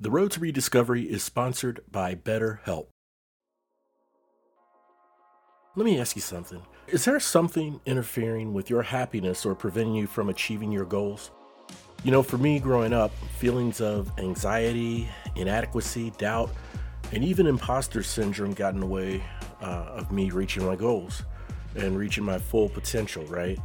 The Road to Rediscovery is sponsored by BetterHelp. Let me ask you something. Is there something interfering with your happiness or preventing you from achieving your goals? You know, for me growing up, feelings of anxiety, inadequacy, doubt, and even imposter syndrome got in the way uh, of me reaching my goals and reaching my full potential, right?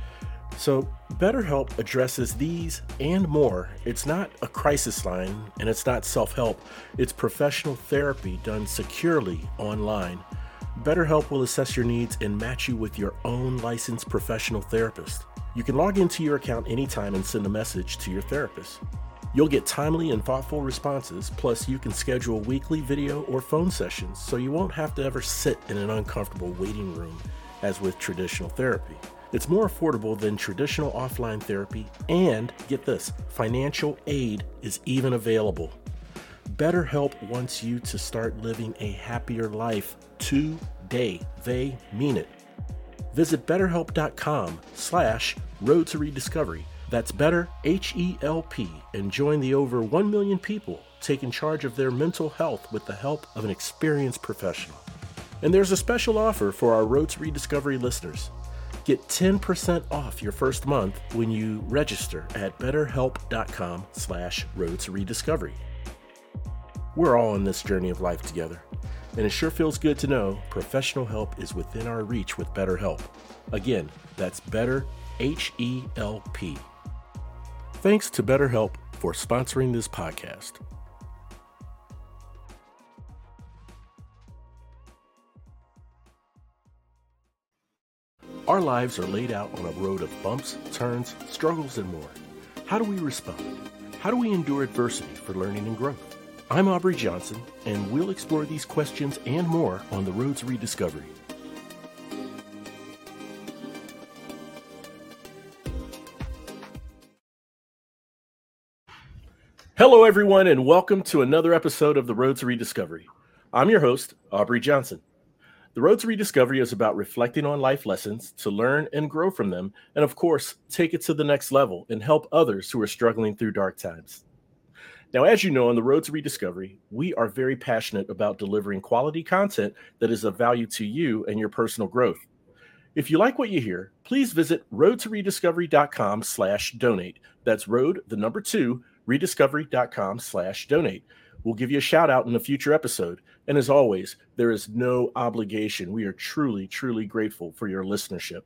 So, BetterHelp addresses these and more. It's not a crisis line and it's not self help, it's professional therapy done securely online. BetterHelp will assess your needs and match you with your own licensed professional therapist. You can log into your account anytime and send a message to your therapist. You'll get timely and thoughtful responses, plus, you can schedule weekly video or phone sessions so you won't have to ever sit in an uncomfortable waiting room as with traditional therapy. It's more affordable than traditional offline therapy, and get this financial aid is even available. BetterHelp wants you to start living a happier life today. They mean it. Visit betterhelp.com slash road to rediscovery. That's better, H-E-L-P, and join the over 1 million people taking charge of their mental health with the help of an experienced professional. And there's a special offer for our Road to Rediscovery listeners. Get 10% off your first month when you register at betterhelp.com slash road to rediscovery. We're all on this journey of life together, and it sure feels good to know professional help is within our reach with BetterHelp. Again, that's better H-E-L-P. Thanks to BetterHelp for sponsoring this podcast. Our lives are laid out on a road of bumps, turns, struggles, and more. How do we respond? How do we endure adversity for learning and growth? I'm Aubrey Johnson, and we'll explore these questions and more on the road to rediscovery. Hello, everyone, and welcome to another episode of the Road to Rediscovery. I'm your host, Aubrey Johnson. The Road to Rediscovery is about reflecting on life lessons to learn and grow from them, and of course, take it to the next level and help others who are struggling through dark times. Now, as you know, on the Road to Rediscovery, we are very passionate about delivering quality content that is of value to you and your personal growth. If you like what you hear, please visit roadtorediscovery.com slash donate. That's road, the number two, rediscovery.com slash donate. We'll give you a shout out in a future episode. And as always, there is no obligation. We are truly, truly grateful for your listenership.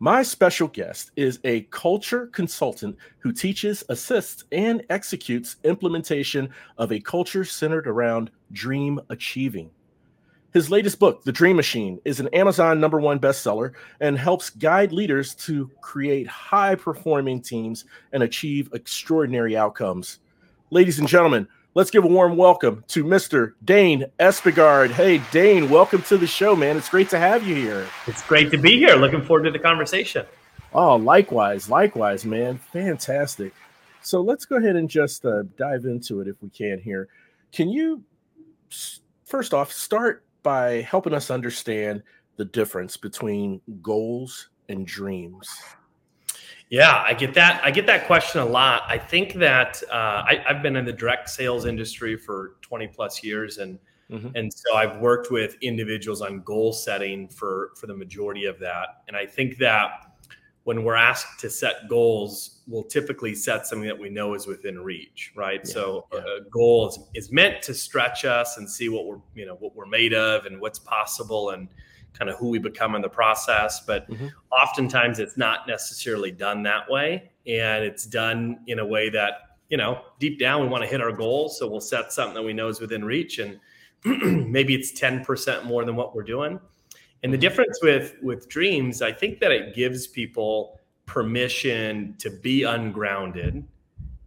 My special guest is a culture consultant who teaches, assists, and executes implementation of a culture centered around dream achieving. His latest book, The Dream Machine, is an Amazon number one bestseller and helps guide leaders to create high performing teams and achieve extraordinary outcomes. Ladies and gentlemen, let's give a warm welcome to Mr. Dane Espegard. Hey, Dane, welcome to the show, man. It's great to have you here. It's great to be here. Looking forward to the conversation. Oh, likewise, likewise, man. Fantastic. So let's go ahead and just uh, dive into it if we can here. Can you, first off, start by helping us understand the difference between goals and dreams. Yeah, I get that. I get that question a lot. I think that uh, I, have been in the direct sales industry for 20 plus years, and mm-hmm. and so I've worked with individuals on goal setting for for the majority of that. And I think that when we're asked to set goals, we'll typically set something that we know is within reach, right? Yeah, so yeah. a goal is, is meant to stretch us and see what we're, you know, what we're made of and what's possible and kind of who we become in the process. But mm-hmm. oftentimes it's not necessarily done that way. And it's done in a way that, you know, deep down we want to hit our goals. So we'll set something that we know is within reach and maybe it's 10% more than what we're doing and the difference with with dreams, I think that it gives people permission to be ungrounded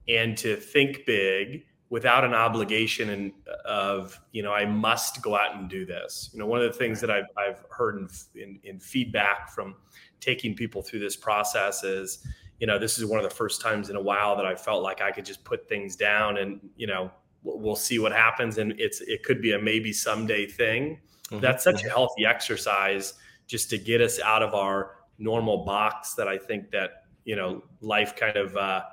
and to think big without an obligation and of you know I must go out and do this. You know, one of the things that I've I've heard in, in, in feedback from taking people through this process is you know this is one of the first times in a while that I felt like I could just put things down and you know we'll see what happens and it's it could be a maybe someday thing. Mm-hmm. That's such a mm-hmm. healthy exercise just to get us out of our normal box that I think that you know life kind of uh,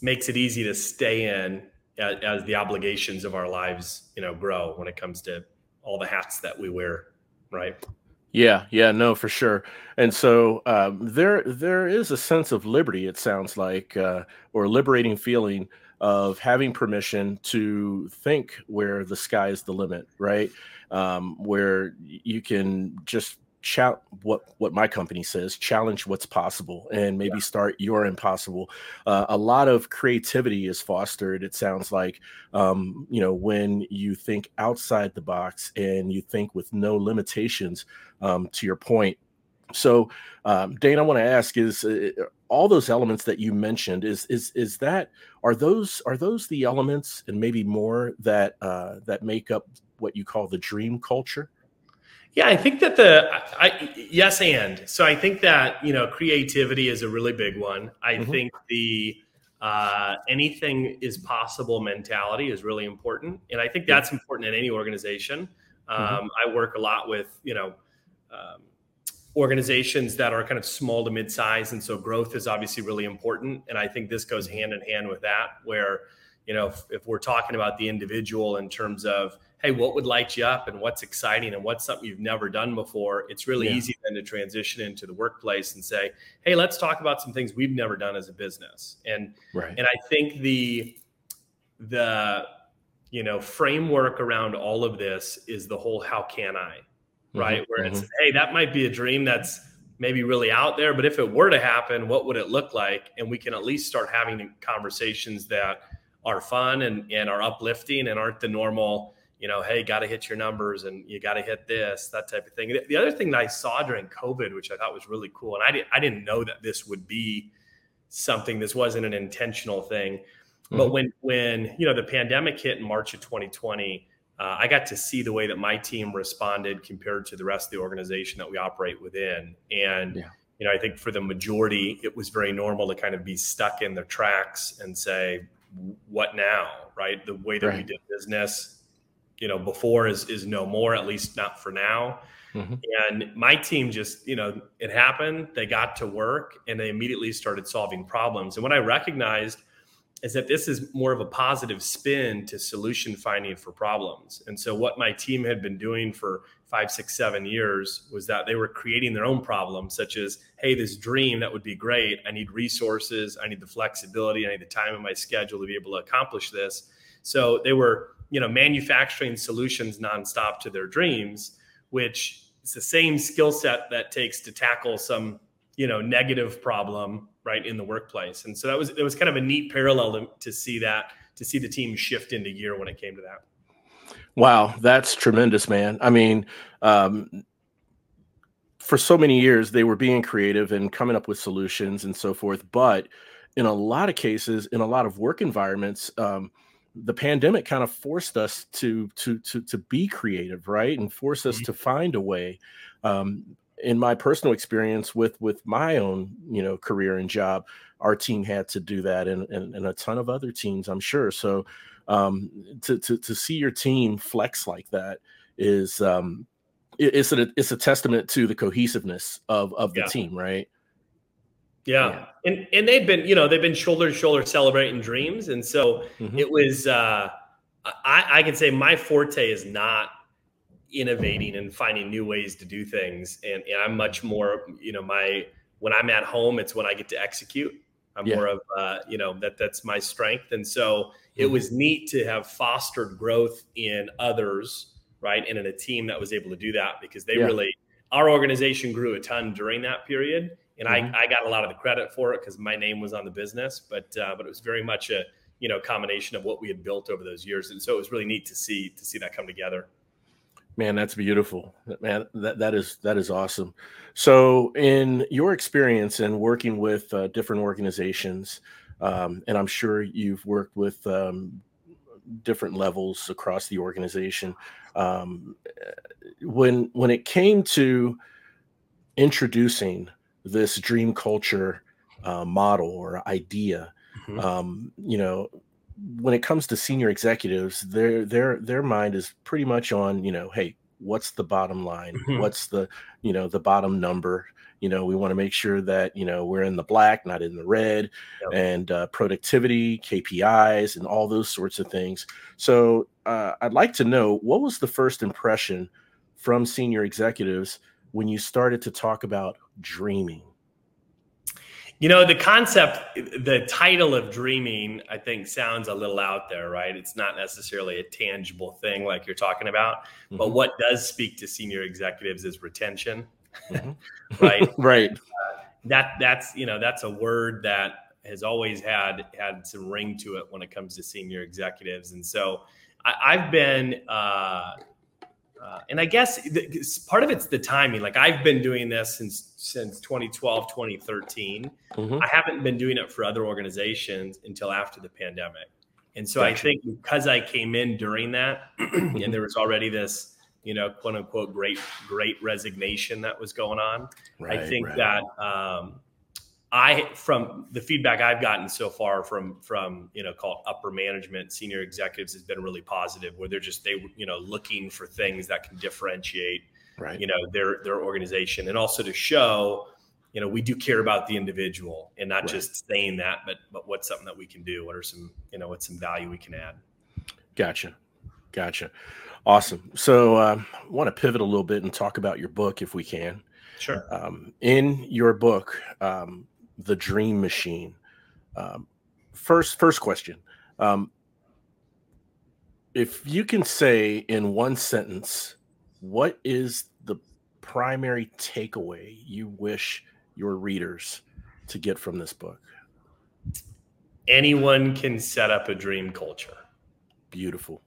makes it easy to stay in as, as the obligations of our lives you know grow when it comes to all the hats that we wear right yeah, yeah, no, for sure. And so um, there, there is a sense of liberty. It sounds like, uh, or liberating feeling of having permission to think where the sky is the limit, right? Um, where you can just Challenge what what my company says challenge what's possible and maybe yeah. start your impossible. Uh, a lot of creativity is fostered it sounds like um, you know when you think outside the box and you think with no limitations um, to your point. So um, dane i want to ask is uh, all those elements that you mentioned is is is that are those are those the elements and maybe more that uh, that make up what you call the dream culture yeah, I think that the I, yes and so I think that you know creativity is a really big one. I mm-hmm. think the uh, anything is possible mentality is really important, and I think that's important in any organization. Mm-hmm. Um, mm-hmm. I work a lot with you know um, organizations that are kind of small to mid size, and so growth is obviously really important. And I think this goes hand in hand with that, where you know if, if we're talking about the individual in terms of hey, what would light you up and what's exciting and what's something you've never done before, it's really yeah. easy then to transition into the workplace and say, hey, let's talk about some things we've never done as a business. And right. and I think the the you know framework around all of this is the whole how can I, right? Mm-hmm. Where it's mm-hmm. hey, that might be a dream that's maybe really out there, but if it were to happen, what would it look like? And we can at least start having conversations that are fun and, and are uplifting and aren't the normal you know, hey, got to hit your numbers and you got to hit this, that type of thing. The other thing that I saw during COVID, which I thought was really cool, and I didn't, I didn't know that this would be something. This wasn't an intentional thing, mm-hmm. but when when you know the pandemic hit in March of 2020, uh, I got to see the way that my team responded compared to the rest of the organization that we operate within, and. Yeah. You know, I think for the majority, it was very normal to kind of be stuck in their tracks and say, "What now?" Right? The way that right. we did business you know before is is no more at least not for now. Mm-hmm. and my team just you know it happened they got to work and they immediately started solving problems. And what i recognized is that this is more of a positive spin to solution finding for problems. And so what my team had been doing for five six seven years was that they were creating their own problems such as hey this dream that would be great. I need resources. I need the flexibility. I need the time in my schedule to be able to accomplish this. So they were you know manufacturing solutions nonstop to their dreams which is the same skill set that takes to tackle some you know negative problem right in the workplace. And so that was it was kind of a neat parallel to, to see that to see the team shift into gear when it came to that. Wow that's tremendous man. I mean um, for so many years they were being creative and coming up with solutions and so forth. But in a lot of cases in a lot of work environments um, the pandemic kind of forced us to to to to be creative, right, and force us mm-hmm. to find a way. Um, in my personal experience with with my own you know career and job, our team had to do that, and and, and a ton of other teams, I'm sure. So um, to to to see your team flex like that is um, it's a it's a testament to the cohesiveness of of the yeah. team, right? Yeah. yeah. And and they've been, you know, they've been shoulder to shoulder celebrating dreams. And so mm-hmm. it was uh I, I can say my forte is not innovating and finding new ways to do things. And, and I'm much more, you know, my when I'm at home, it's when I get to execute. I'm yeah. more of uh, you know, that that's my strength. And so mm-hmm. it was neat to have fostered growth in others, right? And in a team that was able to do that because they yeah. really our organization grew a ton during that period and mm-hmm. I, I got a lot of the credit for it because my name was on the business, but uh, but it was very much a you know combination of what we had built over those years, and so it was really neat to see to see that come together. Man, that's beautiful. Man, that that is that is awesome. So, in your experience in working with uh, different organizations, um, and I'm sure you've worked with um, different levels across the organization. Um, when when it came to introducing this dream culture uh, model or idea, mm-hmm. Um, you know, when it comes to senior executives, their their their mind is pretty much on you know, hey, what's the bottom line? Mm-hmm. What's the you know the bottom number? You know, we want to make sure that you know we're in the black, not in the red, yep. and uh, productivity, KPIs, and all those sorts of things. So uh, I'd like to know what was the first impression from senior executives when you started to talk about dreaming you know, the concept, the title of dreaming, I think sounds a little out there, right? It's not necessarily a tangible thing like you're talking about. Mm-hmm. But what does speak to senior executives is retention, mm-hmm. right? right. Uh, that that's you know that's a word that has always had had some ring to it when it comes to senior executives, and so I, have been uh, uh, and I guess part of it's the timing. Like I've been doing this since since 2012, 2013. Mm-hmm. I haven't been doing it for other organizations until after the pandemic. And so gotcha. I think because I came in during that, and there was already this, you know, quote unquote, great great resignation that was going on. Right, I think right. that um, I from the feedback I've gotten so far from from you know called upper management senior executives has been really positive where they're just they you know looking for things that can differentiate right. you know their their organization and also to show you know we do care about the individual and not right. just saying that but but what's something that we can do what are some you know what's some value we can add gotcha gotcha awesome so um, i want to pivot a little bit and talk about your book if we can Sure. Um, in your book, um, the dream machine. Um, first, first question. Um, if you can say in one sentence, what is the primary takeaway you wish your readers to get from this book? Anyone can set up a dream culture. Beautiful.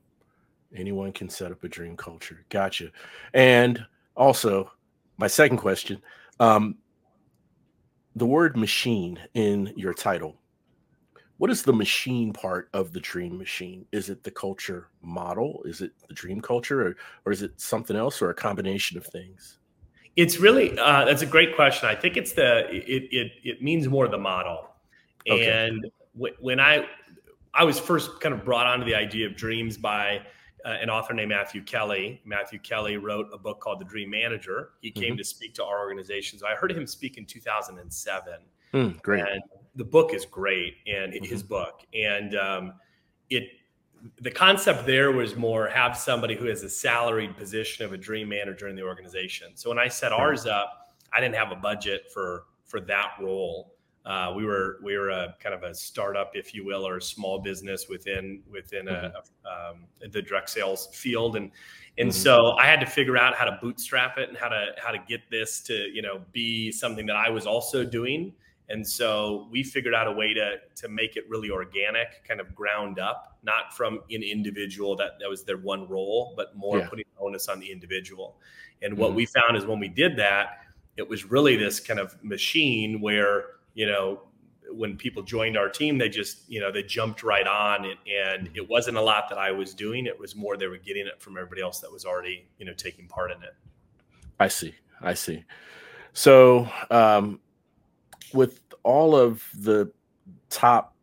Anyone can set up a dream culture. Gotcha. And also, my second question um, the word machine in your title. What is the machine part of the dream machine? Is it the culture model? Is it the dream culture, or, or is it something else, or a combination of things? It's really uh, that's a great question. I think it's the it it, it means more the model. Okay. And w- when I I was first kind of brought onto the idea of dreams by uh, an author named Matthew Kelly. Matthew Kelly wrote a book called The Dream Manager. He came mm-hmm. to speak to our organization. So I heard him speak in 2007. Mm, great. And the book is great, and mm-hmm. his book. And um, it the concept there was more have somebody who has a salaried position of a dream manager in the organization. So when I set ours up, I didn't have a budget for for that role. Uh, we were we were a kind of a startup, if you will, or a small business within within mm-hmm. a, um, the direct sales field, and and mm-hmm. so I had to figure out how to bootstrap it and how to how to get this to you know be something that I was also doing. And so we figured out a way to to make it really organic, kind of ground up, not from an individual that that was their one role, but more yeah. putting onus on the individual. And what mm-hmm. we found is when we did that, it was really this kind of machine where you know, when people joined our team, they just, you know, they jumped right on and, and it wasn't a lot that I was doing. It was more they were getting it from everybody else that was already, you know, taking part in it. I see. I see. So, um, with all of the top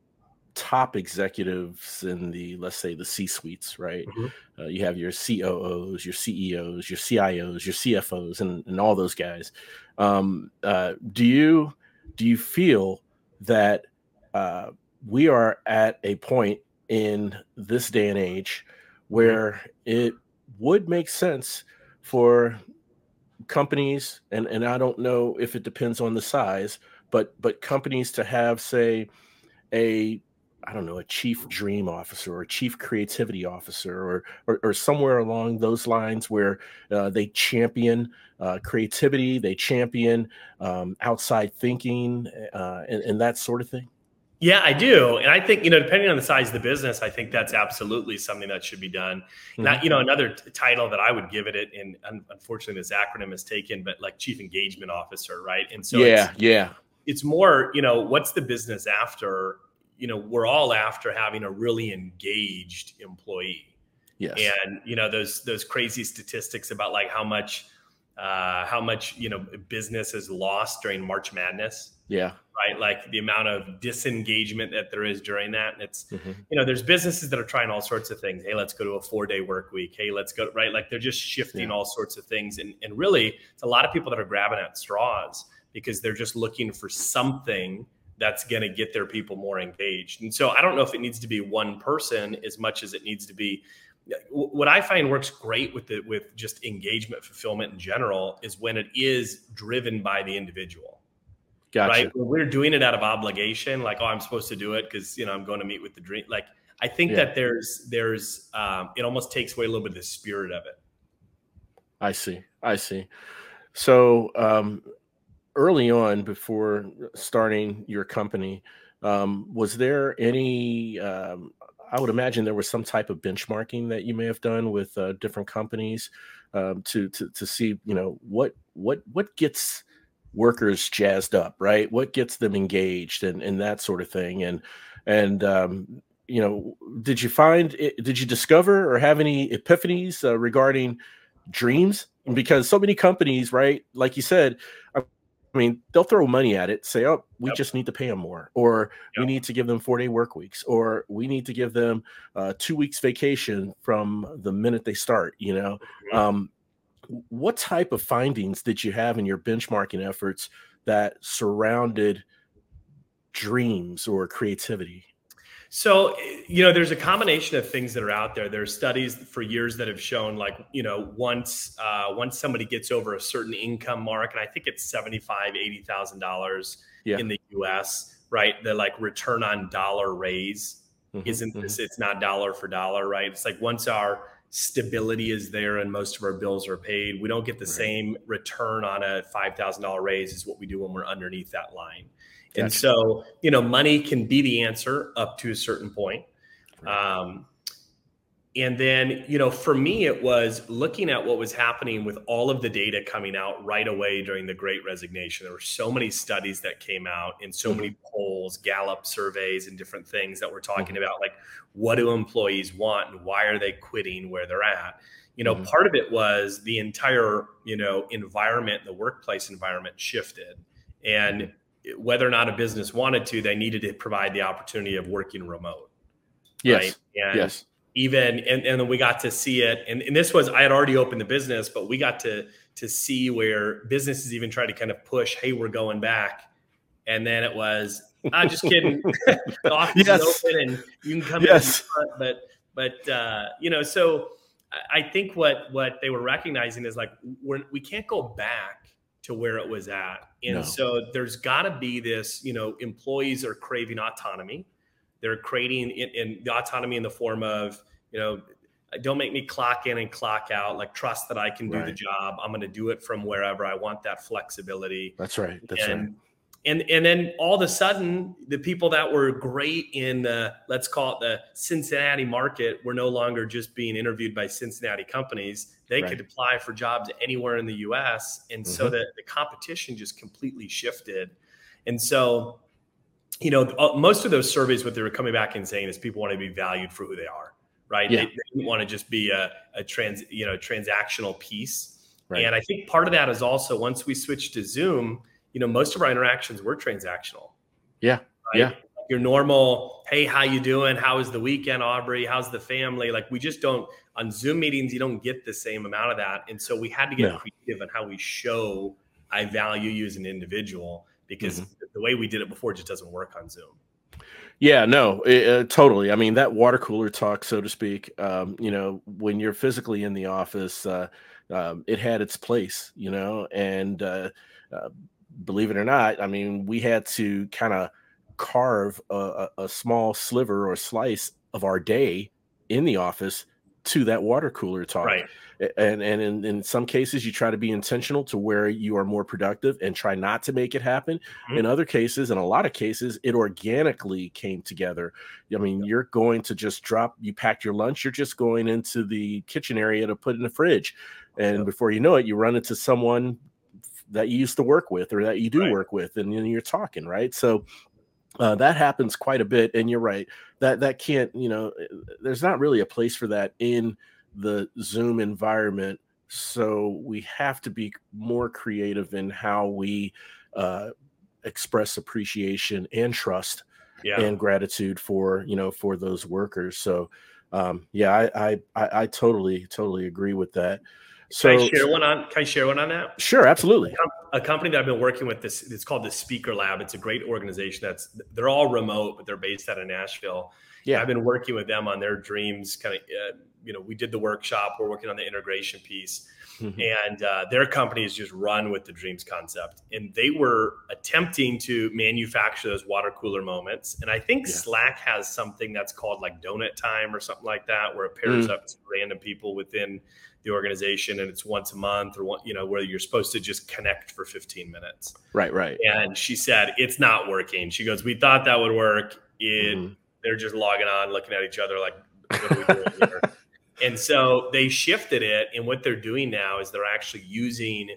top executives in the let's say the C suites, right? Mm-hmm. Uh, you have your COOs, your CEOs, your CIOs, your CFOs, and, and all those guys. Um, uh, do you do you feel that uh, we are at a point in this day and age where it would make sense for companies and and I don't know if it depends on the size but but companies to have say a I don't know, a chief dream officer or a chief creativity officer or, or, or somewhere along those lines where uh, they champion uh, creativity, they champion um, outside thinking uh, and, and, that sort of thing? Yeah, I do. And I think, you know, depending on the size of the business, I think that's absolutely something that should be done. Mm-hmm. Not, you know, another t- title that I would give it, and unfortunately this acronym is taken, but like chief engagement officer, right? And so yeah, yeah. It's more, you know, what's the business after you know, we're all after having a really engaged employee. Yes. And you know those those crazy statistics about like how much uh, how much you know business is lost during March Madness. Yeah. Right. Like the amount of disengagement that there is during that. And it's, mm-hmm. you know, there's businesses that are trying all sorts of things. Hey, let's go to a four day work week. Hey, let's go. Right. Like they're just shifting yeah. all sorts of things. And, and really, it's a lot of people that are grabbing at straws because they're just looking for something that's going to get their people more engaged. And so I don't know if it needs to be one person as much as it needs to be what I find works great with the with just engagement fulfillment in general is when it is driven by the individual. Gotcha. Right. When we're doing it out of obligation, like, oh, I'm supposed to do it because you know I'm going to meet with the dream. Like, I think yeah. that there's there's um, it almost takes away a little bit of the spirit of it. I see. I see. So um, early on, before starting your company, um, was there any um, I would imagine there was some type of benchmarking that you may have done with uh, different companies um, to, to to see, you know, what what what gets workers jazzed up, right? What gets them engaged and and that sort of thing. And and um, you know, did you find did you discover or have any epiphanies uh, regarding dreams? Because so many companies, right? Like you said, I mean, they'll throw money at it, say, "Oh, we yep. just need to pay them more," or yep. "We need to give them four-day work weeks," or "We need to give them uh, two weeks vacation from the minute they start." You know, mm-hmm. um, what type of findings did you have in your benchmarking efforts that surrounded dreams or creativity? So, you know, there's a combination of things that are out there. There's studies for years that have shown, like, you know, once uh, once somebody gets over a certain income mark, and I think it's seventy five, eighty thousand dollars in the U.S. Right, the like return on dollar raise mm-hmm, isn't mm-hmm. this? It's not dollar for dollar, right? It's like once our stability is there and most of our bills are paid, we don't get the right. same return on a five thousand dollar raise as what we do when we're underneath that line. Gotcha. And so, you know, money can be the answer up to a certain point. Um, and then, you know, for me, it was looking at what was happening with all of the data coming out right away during the great resignation. There were so many studies that came out and so mm-hmm. many polls, Gallup surveys, and different things that we're talking mm-hmm. about like, what do employees want and why are they quitting where they're at? You know, mm-hmm. part of it was the entire, you know, environment, the workplace environment shifted. And mm-hmm whether or not a business wanted to, they needed to provide the opportunity of working remote. Yes. Right? And yes. Even and, and then we got to see it. And, and this was I had already opened the business, but we got to to see where businesses even try to kind of push, hey, we're going back. And then it was, I'm just kidding. the office yes. is open and you can come yes. in. But but uh, you know, so I think what what they were recognizing is like we're, we can't go back to where it was at. And no. so there's got to be this, you know, employees are craving autonomy. They're creating in, in, the autonomy in the form of, you know, don't make me clock in and clock out. Like trust that I can do right. the job. I'm going to do it from wherever I want that flexibility. That's right. That's and, right and and then all of a sudden the people that were great in the let's call it the cincinnati market were no longer just being interviewed by cincinnati companies they right. could apply for jobs anywhere in the us and mm-hmm. so that the competition just completely shifted and so you know uh, most of those surveys what they were coming back and saying is people want to be valued for who they are right yeah. they, they didn't want to just be a, a trans you know transactional piece right. and i think part of that is also once we switched to zoom you know, most of our interactions were transactional. Yeah. Right? Yeah. Your normal, hey, how you doing? How is the weekend, Aubrey? How's the family? Like we just don't on Zoom meetings, you don't get the same amount of that. And so we had to get no. creative on how we show I value you as an individual because mm-hmm. the way we did it before just doesn't work on Zoom. Yeah, no, it, uh, totally. I mean, that water cooler talk, so to speak. Um, you know, when you're physically in the office, uh, um, it had its place. You know, and uh, uh believe it or not, I mean, we had to kind of carve a, a, small sliver or slice of our day in the office to that water cooler talk. Right. And and in, in some cases you try to be intentional to where you are more productive and try not to make it happen. Mm-hmm. In other cases, in a lot of cases, it organically came together. I mean, you're going to just drop you packed your lunch, you're just going into the kitchen area to put in the fridge. And before you know it, you run into someone that you used to work with or that you do right. work with and you know, you're talking right so uh, that happens quite a bit, and you're right. That that can't, you know, there's not really a place for that in the Zoom environment. So we have to be more creative in how we uh, express appreciation and trust yeah. and gratitude for you know for those workers. So um, yeah, I, I I totally totally agree with that. So, can I share one on? Can I share one on that? Sure, absolutely. A company that I've been working with this it's called the Speaker Lab. It's a great organization. That's they're all remote, but they're based out of Nashville. Yeah, I've been working with them on their dreams. Kind of, uh, you know, we did the workshop. We're working on the integration piece, mm-hmm. and uh, their company is just run with the dreams concept. And they were attempting to manufacture those water cooler moments. And I think yeah. Slack has something that's called like donut time or something like that, where it pairs mm. up random people within the organization and it's once a month or one, you know, where you're supposed to just connect for 15 minutes. Right, right. And she said, it's not working. She goes, we thought that would work. It, mm-hmm. they're just logging on, looking at each other like, what are we doing here? and so they shifted it. And what they're doing now is they're actually using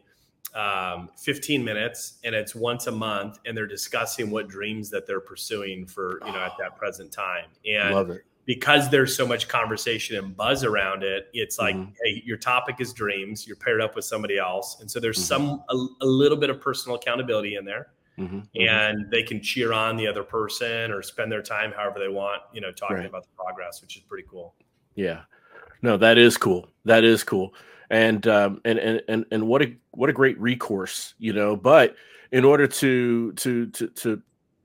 um, 15 minutes and it's once a month and they're discussing what dreams that they're pursuing for, you know, at that present time. And Love it because there's so much conversation and buzz around it, it's like, mm-hmm. hey, your topic is dreams. You're paired up with somebody else, and so there's mm-hmm. some a, a, little bit of personal accountability in there, mm-hmm. mm-hmm. and they can cheer on the other person or spend their time however they want, you know, talking right. about the progress, which is pretty cool. Yeah, no, that is cool. That is cool, and um, and and and and what a what a great recourse, you know. But in order to to to to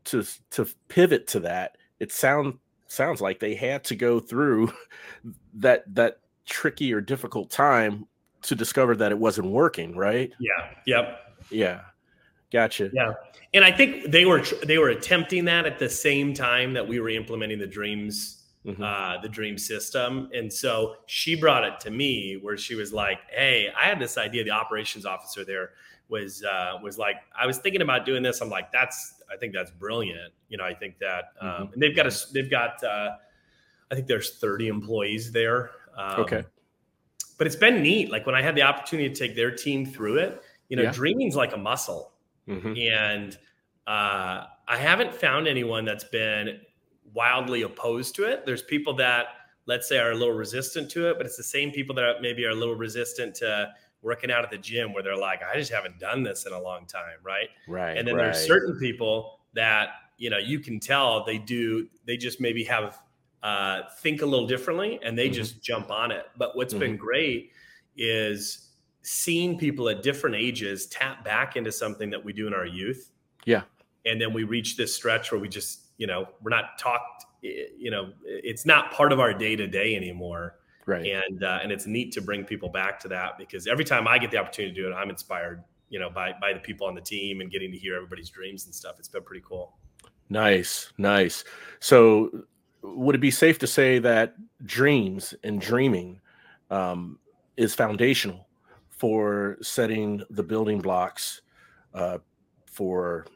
to to pivot to that, it sounds sounds like they had to go through that that tricky or difficult time to discover that it wasn't working, right? Yeah. Yep. Yeah. Gotcha. Yeah. And I think they were they were attempting that at the same time that we were implementing the dreams mm-hmm. uh, the dream system. And so she brought it to me where she was like, "Hey, I had this idea. The operations officer there was uh, was like, I was thinking about doing this. I'm like, that's I think that's brilliant. You know, I think that, um, mm-hmm. and they've got a, they've got, uh, I think there's 30 employees there. Um, okay. But it's been neat. Like when I had the opportunity to take their team through it, you know, yeah. dreaming's like a muscle. Mm-hmm. And uh, I haven't found anyone that's been wildly opposed to it. There's people that, let's say, are a little resistant to it, but it's the same people that maybe are a little resistant to working out at the gym where they're like, I just haven't done this in a long time, right? Right. And then right. there's certain people that you know you can tell they do they just maybe have uh, think a little differently and they mm-hmm. just jump on it. But what's mm-hmm. been great is seeing people at different ages tap back into something that we do in our youth. Yeah. And then we reach this stretch where we just, you know, we're not talked, you know, it's not part of our day to day anymore. Right. And uh, and it's neat to bring people back to that because every time I get the opportunity to do it, I'm inspired, you know, by by the people on the team and getting to hear everybody's dreams and stuff. It's been pretty cool. Nice, nice. So, would it be safe to say that dreams and dreaming um, is foundational for setting the building blocks uh, for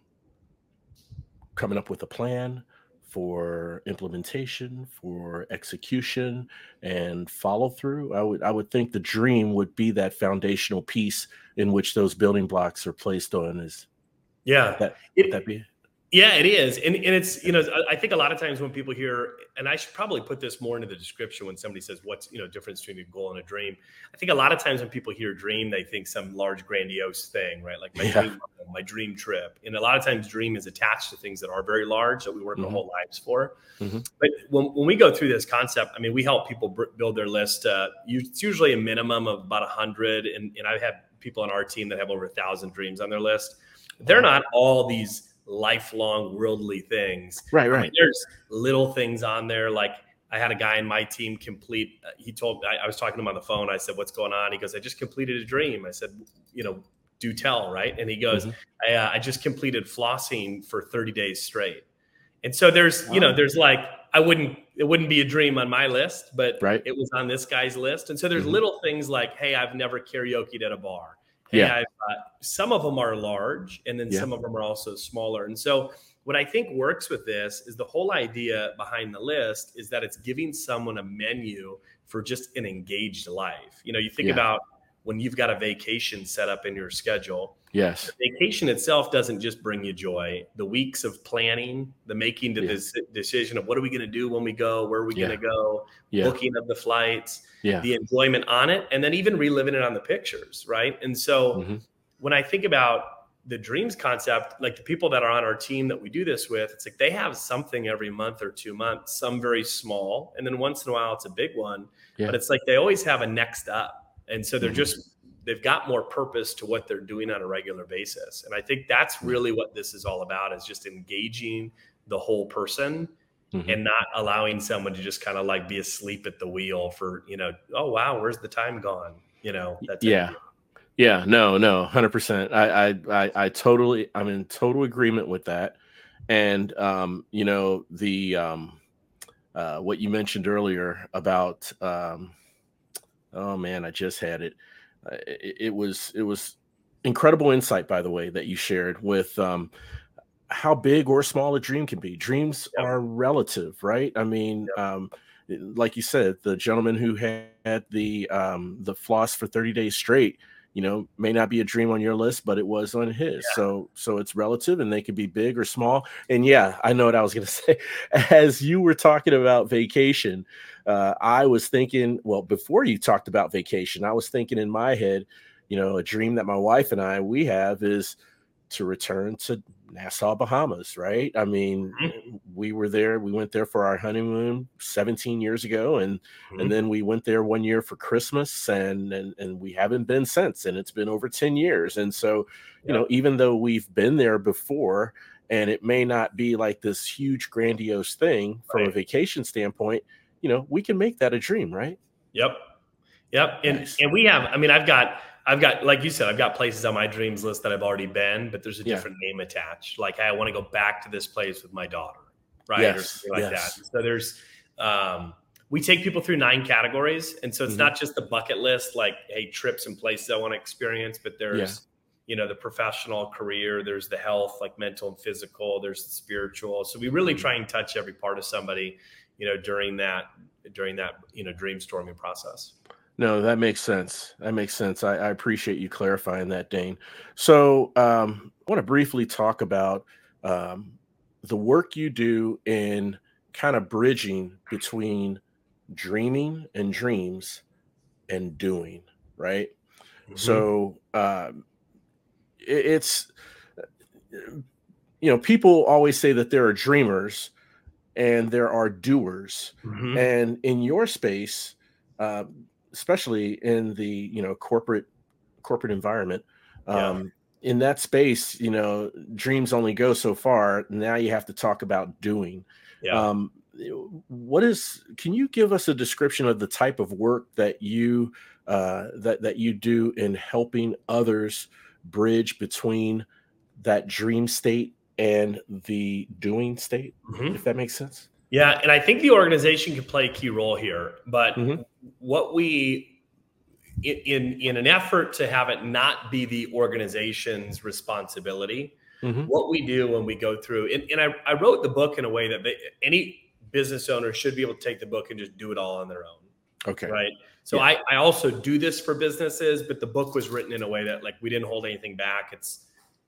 coming up with a plan, for implementation, for execution, and follow through. I would I would think the dream would be that foundational piece in which those building blocks are placed on. Is yeah, that it, that be yeah, it is. And, and it's, you know, I think a lot of times when people hear, and I should probably put this more into the description when somebody says, what's, you know, difference between a goal and a dream. I think a lot of times when people hear dream, they think some large grandiose thing, right? Like my, yeah. dream, my dream trip. And a lot of times dream is attached to things that are very large that we work mm-hmm. our whole lives for. Mm-hmm. But when, when we go through this concept, I mean, we help people build their list. Uh, it's usually a minimum of about a hundred. And, and I've had people on our team that have over a thousand dreams on their list. They're not all these lifelong worldly things. Right, right. I mean, there's little things on there like I had a guy in my team complete. Uh, he told I, I, was talking to him on the phone. I said, "What's going on?" He goes, "I just completed a dream." I said, "You know, do tell, right?" And he goes, mm-hmm. I, uh, "I just completed flossing for 30 days straight." And so there's, wow. you know, there's like I wouldn't it wouldn't be a dream on my list, but right. it was on this guy's list. And so there's mm-hmm. little things like, "Hey, I've never karaokeed at a bar." Yeah. Uh, some of them are large, and then yeah. some of them are also smaller. And so, what I think works with this is the whole idea behind the list is that it's giving someone a menu for just an engaged life. You know, you think yeah. about when you've got a vacation set up in your schedule. Yes. The vacation itself doesn't just bring you joy. The weeks of planning, the making the yeah. decision of what are we going to do when we go, where are we yeah. going to go, yeah. booking of the flights, the enjoyment on it, and then even reliving it on the pictures, right? And so mm-hmm. when I think about the dreams concept, like the people that are on our team that we do this with, it's like they have something every month or two months, some very small, and then once in a while it's a big one. But it's like they always have a next up. And so they're mm-hmm. just they've got more purpose to what they're doing on a regular basis. And I think that's mm-hmm. really what this is all about is just engaging the whole person mm-hmm. and not allowing someone to just kind of like be asleep at the wheel for, you know, oh wow, where's the time gone? You know, that's yeah. Yeah, no, no, hundred percent. I, I, I, I totally, I'm in total agreement with that. And um, you know, the um, uh, what you mentioned earlier about, um, oh man, I just had it. Uh, it. It was, it was incredible insight, by the way, that you shared with um, how big or small a dream can be. Dreams yep. are relative, right? I mean, yep. um, like you said, the gentleman who had the um, the floss for 30 days straight you know may not be a dream on your list but it was on his yeah. so so it's relative and they could be big or small and yeah i know what i was going to say as you were talking about vacation uh, i was thinking well before you talked about vacation i was thinking in my head you know a dream that my wife and i we have is to return to Nassau, Bahamas, right? I mean, mm-hmm. we were there. We went there for our honeymoon 17 years ago, and mm-hmm. and then we went there one year for Christmas, and and and we haven't been since, and it's been over 10 years. And so, you know, even though we've been there before, and it may not be like this huge grandiose thing from right. a vacation standpoint, you know, we can make that a dream, right? Yep, yep. And nice. and we have. I mean, I've got I've got, like you said, I've got places on my dreams list that I've already been, but there's a yeah. different name attached. Like hey, I want to go back to this place with my daughter, right? Yes. Or something like yes. that. So there's, um, we take people through nine categories, and so it's mm-hmm. not just the bucket list, like hey, trips and places I want to experience, but there's, yeah. you know, the professional career, there's the health, like mental and physical, there's the spiritual. So we really mm-hmm. try and touch every part of somebody, you know, during that during that you know dream storming process. No, that makes sense. That makes sense. I, I appreciate you clarifying that, Dane. So, um, I want to briefly talk about um, the work you do in kind of bridging between dreaming and dreams and doing, right? Mm-hmm. So, um, it, it's, you know, people always say that there are dreamers and there are doers. Mm-hmm. And in your space, uh, especially in the you know corporate corporate environment um, yeah. in that space you know dreams only go so far now you have to talk about doing yeah. um, what is can you give us a description of the type of work that you uh, that that you do in helping others bridge between that dream state and the doing state mm-hmm. if that makes sense yeah, and I think the organization can play a key role here. But mm-hmm. what we in in an effort to have it not be the organization's responsibility, mm-hmm. what we do when we go through and, and I, I wrote the book in a way that they, any business owner should be able to take the book and just do it all on their own. Okay. Right. So yeah. I, I also do this for businesses, but the book was written in a way that like we didn't hold anything back. It's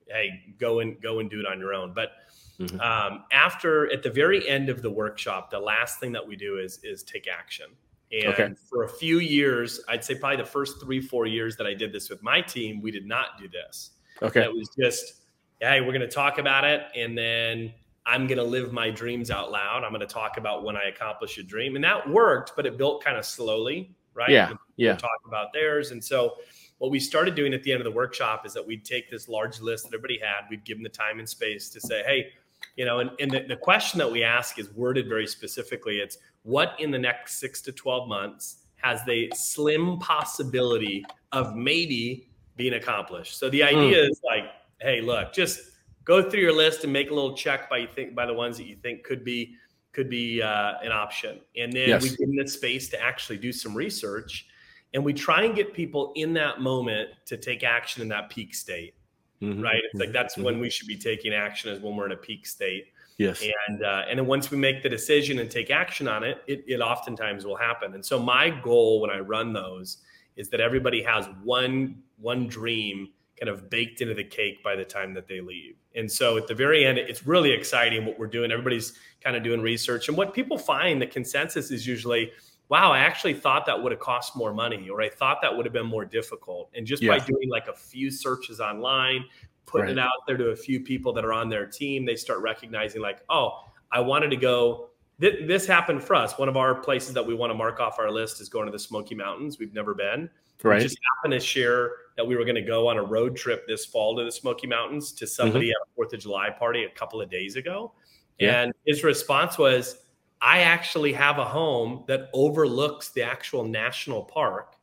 hey, go and go and do it on your own. But Mm-hmm. Um, after at the very end of the workshop, the last thing that we do is is take action. And okay. for a few years, I'd say probably the first three four years that I did this with my team, we did not do this. Okay, and it was just hey, we're going to talk about it, and then I'm going to live my dreams out loud. I'm going to talk about when I accomplish a dream, and that worked, but it built kind of slowly, right? Yeah, yeah. Talk about theirs, and so what we started doing at the end of the workshop is that we'd take this large list that everybody had, we'd give them the time and space to say, hey you know and, and the, the question that we ask is worded very specifically it's what in the next six to 12 months has the slim possibility of maybe being accomplished so the hmm. idea mm. is like hey look just go through your list and make a little check by you think by the ones that you think could be could be uh, an option and then yes. we give them the space to actually do some research and we try and get people in that moment to take action in that peak state mm-hmm. right? It's like that's mm-hmm. when we should be taking action is when we're in a peak state. Yes. And uh, and then once we make the decision and take action on it, it, it oftentimes will happen. And so my goal when I run those is that everybody has one one dream kind of baked into the cake by the time that they leave. And so at the very end, it's really exciting what we're doing. Everybody's kind of doing research. And what people find, the consensus is usually, wow, I actually thought that would have cost more money, or I thought that would have been more difficult. And just yeah. by doing like a few searches online, putting right. it out there to a few people that are on their team, they start recognizing, like, oh, I wanted to go. This happened for us. One of our places that we want to mark off our list is going to the Smoky Mountains. We've never been. Right. We just happened to share that we were going to go on a road trip this fall to the Smoky Mountains to somebody mm-hmm. at a Fourth of July party a couple of days ago. Yeah. And his response was, I actually have a home that overlooks the actual national park.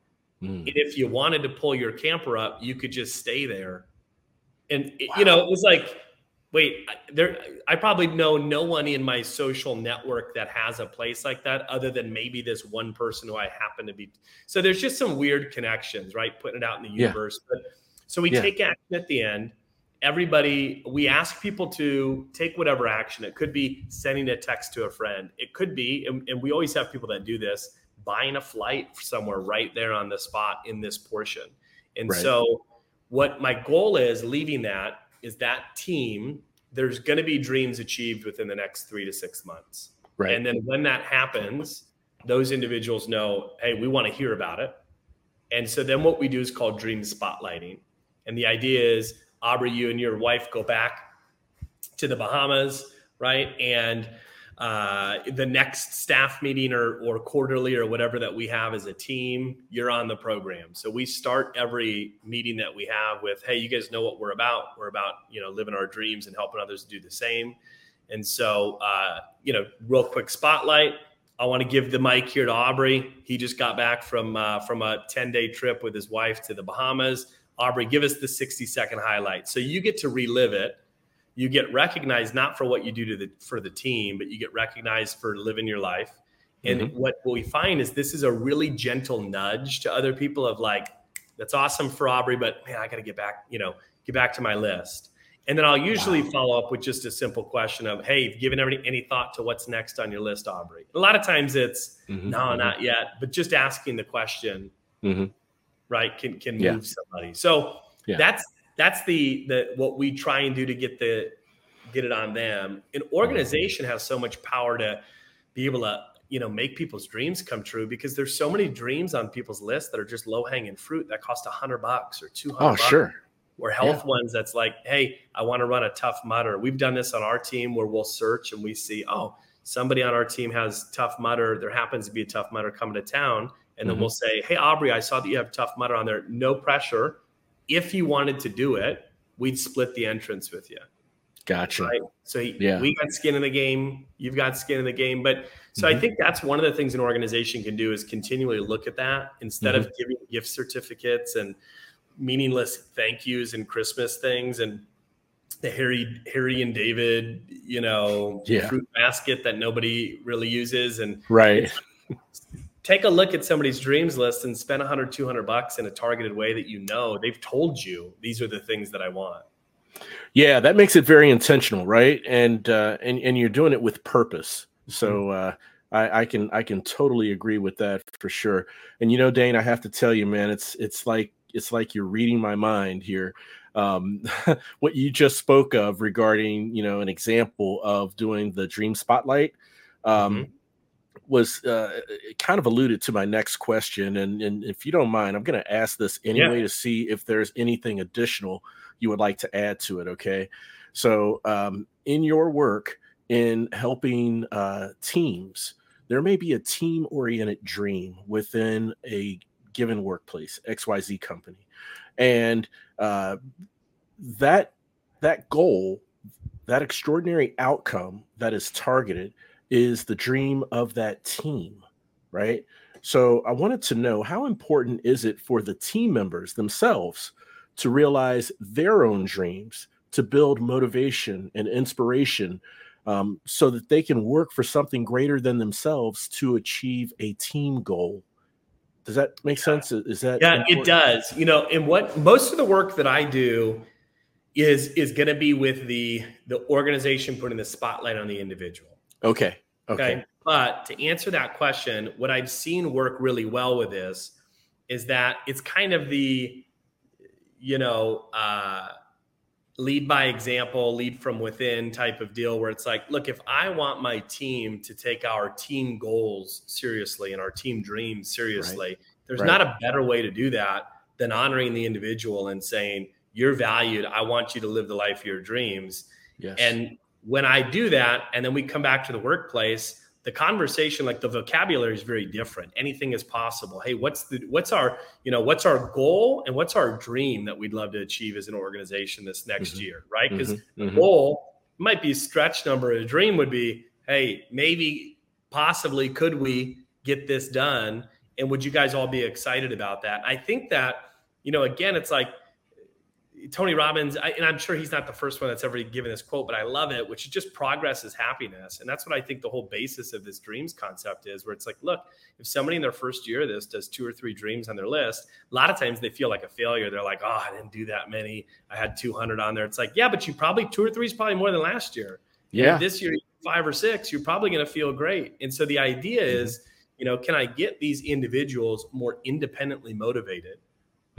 Mm. And if you wanted to pull your camper up, you could just stay there. And, wow. you know, it was like, wait there i probably know no one in my social network that has a place like that other than maybe this one person who i happen to be so there's just some weird connections right putting it out in the universe yeah. but so we yeah. take action at the end everybody we ask people to take whatever action it could be sending a text to a friend it could be and, and we always have people that do this buying a flight somewhere right there on the spot in this portion and right. so what my goal is leaving that is that team, there's going to be dreams achieved within the next three to six months. Right. And then when that happens, those individuals know, hey, we want to hear about it. And so then what we do is called dream spotlighting. And the idea is, Aubrey, you and your wife go back to the Bahamas, right? And uh, the next staff meeting or, or quarterly or whatever that we have as a team, you're on the program. So we start every meeting that we have with, hey, you guys know what we're about. We're about, you know, living our dreams and helping others do the same. And so, uh, you know, real quick spotlight. I want to give the mic here to Aubrey. He just got back from uh, from a 10 day trip with his wife to the Bahamas. Aubrey, give us the 60 second highlight. So you get to relive it you get recognized not for what you do to the for the team, but you get recognized for living your life. And mm-hmm. what, we find is this is a really gentle nudge to other people of like, that's awesome for Aubrey, but man, I got to get back, you know, get back to my list. And then I'll usually wow. follow up with just a simple question of, hey, have you given any, any thought to what's next on your list, Aubrey? A lot of times it's, mm-hmm. no, mm-hmm. not yet, but just asking the question, mm-hmm. Right, can, can move yeah. somebody. So yeah. that's that's the the what we try and do to get the get it on them. An organization has so much power to be able to you know make people's dreams come true because there's so many dreams on people's list that are just low hanging fruit that cost a hundred bucks or two hundred. Oh, sure. Or health yeah. ones that's like, hey, I want to run a Tough Mudder. We've done this on our team where we'll search and we see, oh, somebody on our team has Tough Mudder. There happens to be a Tough Mudder coming to town. And then mm-hmm. we'll say, hey, Aubrey, I saw that you have Tough Mudder on there. No pressure if you wanted to do it, we'd split the entrance with you. Gotcha. Right? So yeah. we got skin in the game. You've got skin in the game. But so mm-hmm. I think that's one of the things an organization can do is continually look at that instead mm-hmm. of giving gift certificates and meaningless thank yous and Christmas things and the Harry Harry and David, you know, yeah. fruit basket that nobody really uses. And right take a look at somebody's dreams list and spend 100 200 bucks in a targeted way that you know they've told you these are the things that i want yeah that makes it very intentional right and uh and, and you're doing it with purpose so mm-hmm. uh I, I can I can totally agree with that for sure. And you know, Dane, I have to tell you, man, it's it's like it's like you're reading my mind here. Um, what you just spoke of regarding, you know, an example of doing the dream spotlight. Um, mm-hmm was uh, kind of alluded to my next question, and, and if you don't mind, I'm going to ask this anyway yeah. to see if there's anything additional you would like to add to it. Okay, so um, in your work in helping uh, teams, there may be a team-oriented dream within a given workplace, XYZ company, and uh, that that goal, that extraordinary outcome that is targeted is the dream of that team, right? So I wanted to know how important is it for the team members themselves to realize their own dreams, to build motivation and inspiration um, so that they can work for something greater than themselves to achieve a team goal. Does that make sense? Is that yeah? Important? It does. You know, and what most of the work that I do is is going to be with the the organization putting the spotlight on the individual. Okay. Okay. okay. But to answer that question, what I've seen work really well with this is that it's kind of the, you know, uh, lead by example, lead from within type of deal where it's like, look, if I want my team to take our team goals seriously and our team dreams seriously, right. there's right. not a better way to do that than honoring the individual and saying, you're valued. I want you to live the life of your dreams. Yes. And when I do that, and then we come back to the workplace, the conversation like the vocabulary is very different anything is possible hey what's the what's our you know what's our goal and what's our dream that we'd love to achieve as an organization this next mm-hmm. year right because mm-hmm. mm-hmm. goal might be a stretch number a dream would be hey maybe possibly could we get this done and would you guys all be excited about that i think that you know again it's like Tony Robbins, I, and I'm sure he's not the first one that's ever given this quote, but I love it, which is just progress is happiness. And that's what I think the whole basis of this dreams concept is, where it's like, look, if somebody in their first year of this does two or three dreams on their list, a lot of times they feel like a failure. They're like, oh, I didn't do that many. I had 200 on there. It's like, yeah, but you probably two or three is probably more than last year. Yeah. And this year, five or six, you're probably going to feel great. And so the idea mm-hmm. is, you know, can I get these individuals more independently motivated?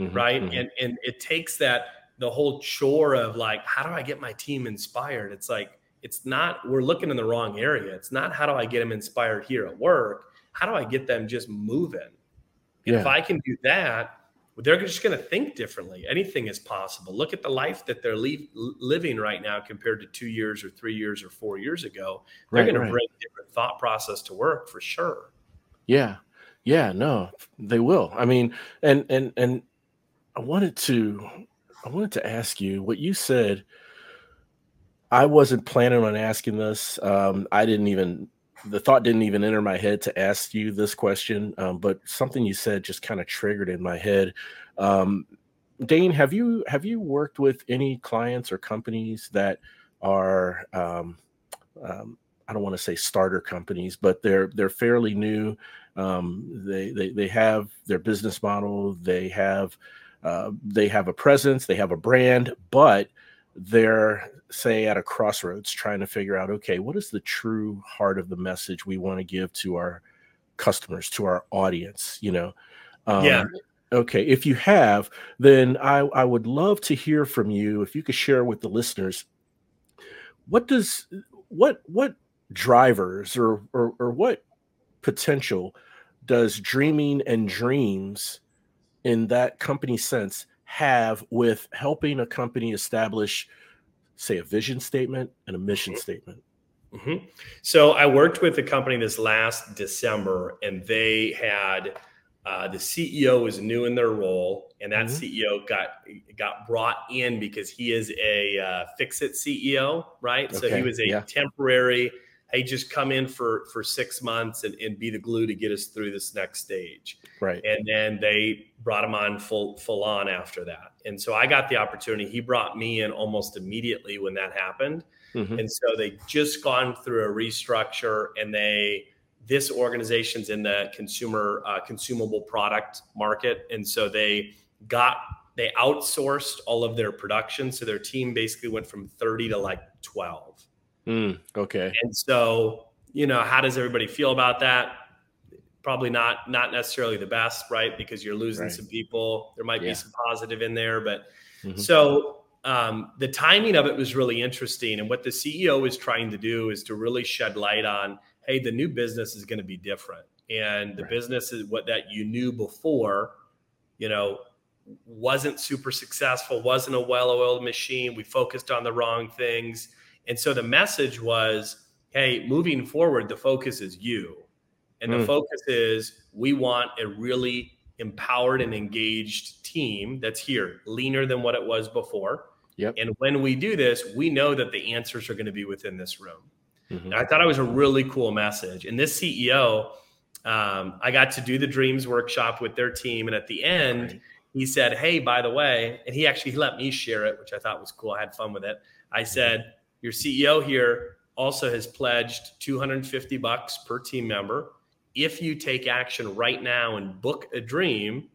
Mm-hmm. Right. Mm-hmm. And, and it takes that the whole chore of like, how do I get my team inspired? It's like, it's not, we're looking in the wrong area. It's not how do I get them inspired here at work? How do I get them just moving? Yeah. If I can do that, they're just going to think differently. Anything is possible. Look at the life that they're leave, living right now compared to two years or three years or four years ago. They're right, going right. to bring different thought process to work for sure. Yeah, yeah, no, they will. I mean, and and and I wanted to I wanted to ask you what you said. I wasn't planning on asking this. Um, I didn't even the thought didn't even enter my head to ask you this question, um, but something you said just kind of triggered in my head. Um, Dane, have you have you worked with any clients or companies that are um, um I don't want to say starter companies, but they're they're fairly new. Um, they, they they have their business model. They have uh, they have a presence, they have a brand, but they're say at a crossroads trying to figure out okay what is the true heart of the message we want to give to our customers to our audience you know? Um, yeah. okay if you have then i i would love to hear from you if you could share with the listeners what does what what drivers or or, or what potential does dreaming and dreams in that company sense have with helping a company establish say a vision statement and a mission mm-hmm. statement mm-hmm. so i worked with a company this last december and they had uh, the ceo was new in their role and that mm-hmm. ceo got got brought in because he is a uh, fix it ceo right okay. so he was a yeah. temporary hey, just come in for for six months and, and be the glue to get us through this next stage. Right. And then they brought him on full full on after that. And so I got the opportunity. He brought me in almost immediately when that happened. Mm-hmm. And so they just gone through a restructure and they this organization's in the consumer uh, consumable product market and so they got they outsourced all of their production so their team basically went from 30 to like 12 Mm, okay. And so, you know, how does everybody feel about that? Probably not not necessarily the best, right? Because you're losing right. some people. There might yeah. be some positive in there, but mm-hmm. so um, the timing of it was really interesting. And what the CEO is trying to do is to really shed light on, hey, the new business is going to be different, and the right. business is what that you knew before, you know, wasn't super successful, wasn't a well-oiled machine. We focused on the wrong things and so the message was, hey, moving forward, the focus is you. And mm. the focus is we want a really empowered and engaged team that's here, leaner than what it was before. Yep. And when we do this, we know that the answers are going to be within this room. Mm-hmm. I thought it was a really cool message. And this CEO, um, I got to do the dreams workshop with their team. And at the end, right. he said, Hey, by the way, and he actually let me share it, which I thought was cool. I had fun with it. I mm-hmm. said, your CEO here also has pledged 250 bucks per team member. If you take action right now and book a dream,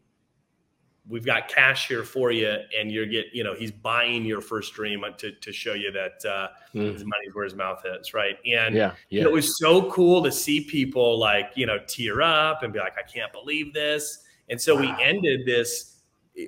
we've got cash here for you and you're get you know he's buying your first dream to, to show you that uh, mm. his money's where his mouth is right and yeah, yeah. it was so cool to see people like you know tear up and be like i can't believe this And so wow. we ended this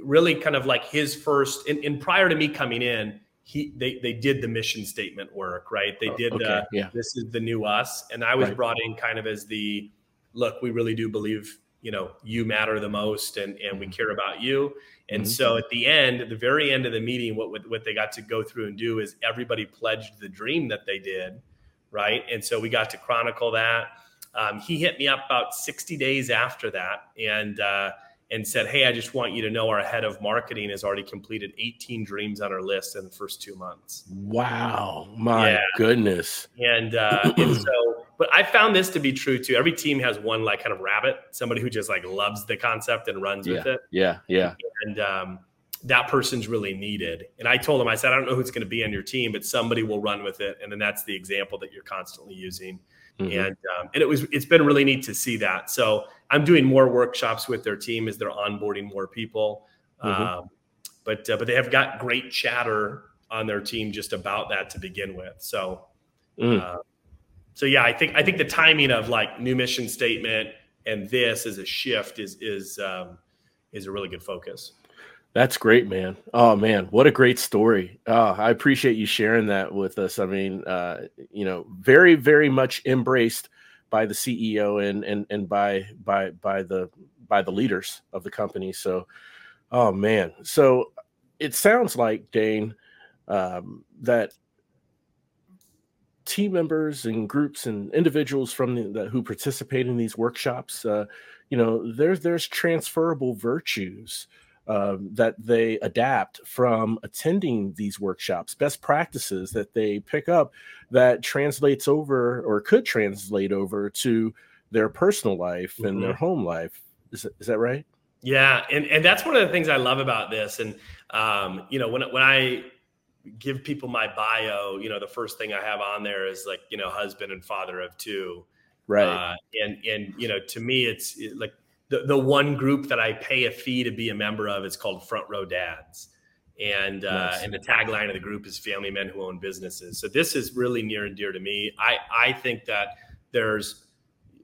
really kind of like his first, and, and prior to me coming in, he they they did the mission statement work, right? They oh, did okay, the yeah. this is the new us, and I was right. brought in kind of as the look. We really do believe you know you matter the most, and and we mm-hmm. care about you. And mm-hmm. so at the end, at the very end of the meeting, what what they got to go through and do is everybody pledged the dream that they did, right? And so we got to chronicle that. Um, he hit me up about 60 days after that, and uh, and said, Hey, I just want you to know our head of marketing has already completed 18 dreams on our list in the first two months. Wow. My yeah. goodness. And, uh, and so, but I found this to be true too. Every team has one like kind of rabbit, somebody who just like loves the concept and runs yeah. with it. Yeah. Yeah. And, um, that person's really needed. And I told him, I said, I don't know who's going to be on your team, but somebody will run with it. And then that's the example that you're constantly using. Mm-hmm. And um, and it was it's been really neat to see that. So I'm doing more workshops with their team as they're onboarding more people. Mm-hmm. Um, but uh, but they have got great chatter on their team just about that to begin with. So mm. uh, so yeah, I think I think the timing of like new mission statement and this as a shift is is um, is a really good focus. That's great, man. Oh man, what a great story. Oh, I appreciate you sharing that with us. I mean, uh, you know, very, very much embraced by the CEO and and and by by by the by the leaders of the company. So, oh man. So it sounds like Dane um, that team members and groups and individuals from the, the, who participate in these workshops, uh, you know, there's there's transferable virtues um, that they adapt from attending these workshops, best practices that they pick up that translates over or could translate over to their personal life mm-hmm. and their mm-hmm. home life. Is, is that right? Yeah, and and that's one of the things I love about this. And um, you know, when when I give people my bio, you know, the first thing I have on there is like you know, husband and father of two. Right. Uh, and and you know, to me, it's it, like the, the one group that I pay a fee to be a member of is called Front Row Dads. And uh, and the tagline of the group is family men who own businesses. So this is really near and dear to me. I I think that there's,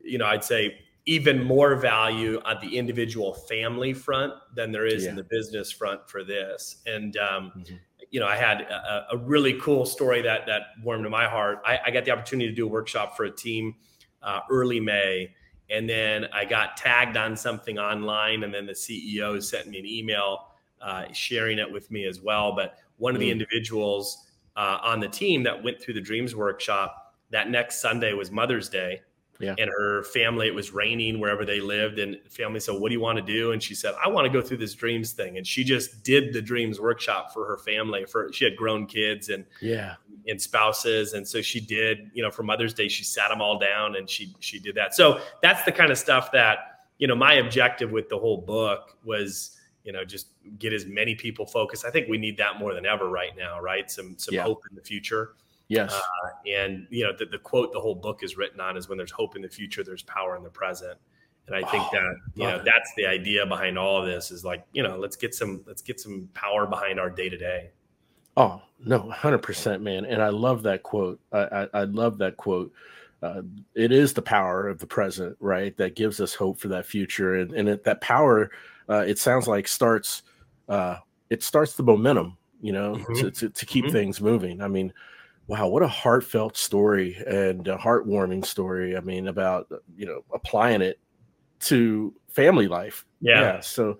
you know, I'd say even more value on the individual family front than there is yeah. in the business front for this. And um, mm-hmm. you know, I had a, a, really cool story that that warmed to my heart. I, I, got the opportunity to do a workshop for a team uh, early May, and then I got tagged on something online, and then the CEO sent me an email uh, sharing it with me as well. But one of the mm. individuals uh, on the team that went through the Dreams workshop that next Sunday was Mother's Day, yeah. And her family, it was raining wherever they lived. And family said, What do you want to do? And she said, I want to go through this dreams thing. And she just did the dreams workshop for her family. For she had grown kids and yeah, and spouses. And so she did, you know, for Mother's Day, she sat them all down and she she did that. So that's the kind of stuff that, you know, my objective with the whole book was you know just get as many people focused i think we need that more than ever right now right some some yeah. hope in the future Yes. Uh, and, you know, the, the, quote the whole book is written on is when there's hope in the future, there's power in the present. And I think oh, that, you know, it. that's the idea behind all of this is like, you know, let's get some, let's get some power behind our day to day. Oh, no, 100%, man. And I love that quote. I, I, I love that quote. Uh, it is the power of the present, right? That gives us hope for that future. And, and it, that power, uh, it sounds like starts, uh, it starts the momentum, you know, mm-hmm. to, to, to, keep mm-hmm. things moving. I mean, wow, what a heartfelt story and a heartwarming story. I mean, about you know applying it to family life. Yeah. yeah. So,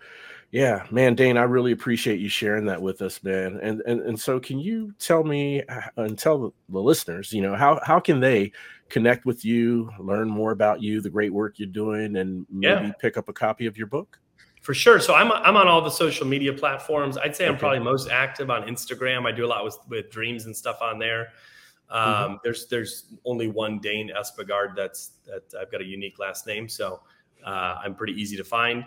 yeah, man, Dane, I really appreciate you sharing that with us, man. And and and so, can you tell me uh, and tell the, listeners, you know, how how can they connect with you, learn more about you, the great work you're doing, and maybe yeah. pick up a copy of your book? For sure. So I'm I'm on all the social media platforms. I'd say I'm probably most active on Instagram. I do a lot with with dreams and stuff on there. Um, mm-hmm. There's there's only one Dane Espegard that's that I've got a unique last name, so uh, I'm pretty easy to find.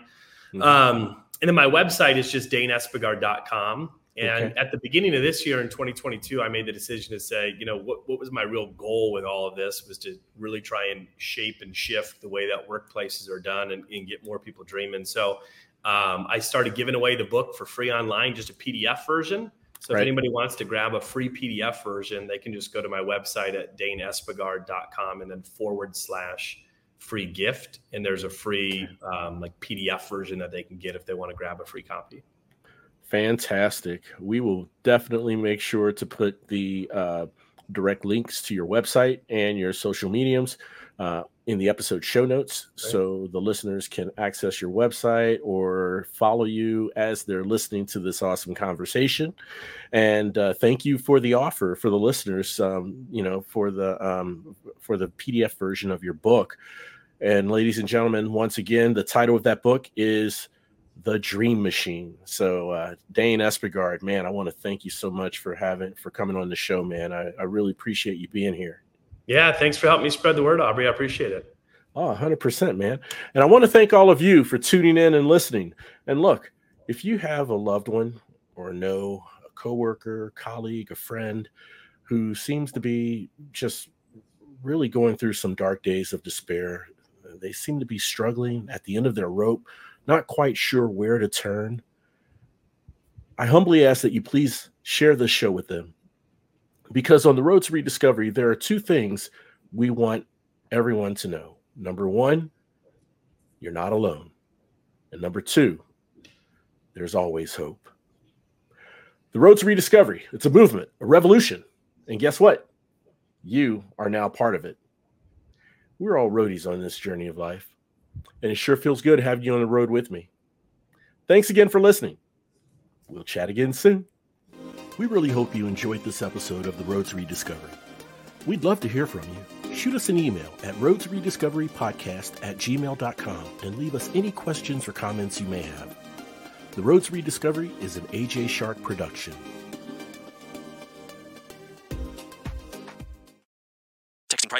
Mm-hmm. Um, and then my website is just daneespegard.com. And okay. at the beginning of this year in 2022, I made the decision to say, you know, what, what was my real goal with all of this was to really try and shape and shift the way that workplaces are done and, and get more people dreaming. So um, I started giving away the book for free online, just a PDF version. So right. if anybody wants to grab a free PDF version, they can just go to my website at daneespegard.com and then forward slash free gift, and there's a free um, like PDF version that they can get if they want to grab a free copy. Fantastic. We will definitely make sure to put the uh, direct links to your website and your social mediums uh, in the episode show notes so the listeners can access your website or follow you as they're listening to this awesome conversation and uh, thank you for the offer for the listeners um, you know for the um, for the pdf version of your book and ladies and gentlemen once again the title of that book is the dream machine so uh, dane espegard man i want to thank you so much for having for coming on the show man I, I really appreciate you being here yeah, thanks for helping me spread the word, Aubrey. I appreciate it. Oh, 100%, man. And I want to thank all of you for tuning in and listening. And look, if you have a loved one or know a coworker, colleague, a friend who seems to be just really going through some dark days of despair, they seem to be struggling at the end of their rope, not quite sure where to turn. I humbly ask that you please share this show with them because on the road to rediscovery, there are two things we want everyone to know. Number one, you're not alone. And number two, there's always hope. The road to rediscovery, it's a movement, a revolution. And guess what? You are now part of it. We're all roadies on this journey of life. And it sure feels good having you on the road with me. Thanks again for listening. We'll chat again soon. We really hope you enjoyed this episode of The Roads Rediscovery. We'd love to hear from you. Shoot us an email at roadsrediscoverypodcast at gmail.com and leave us any questions or comments you may have. The Roads Rediscovery is an AJ Shark production.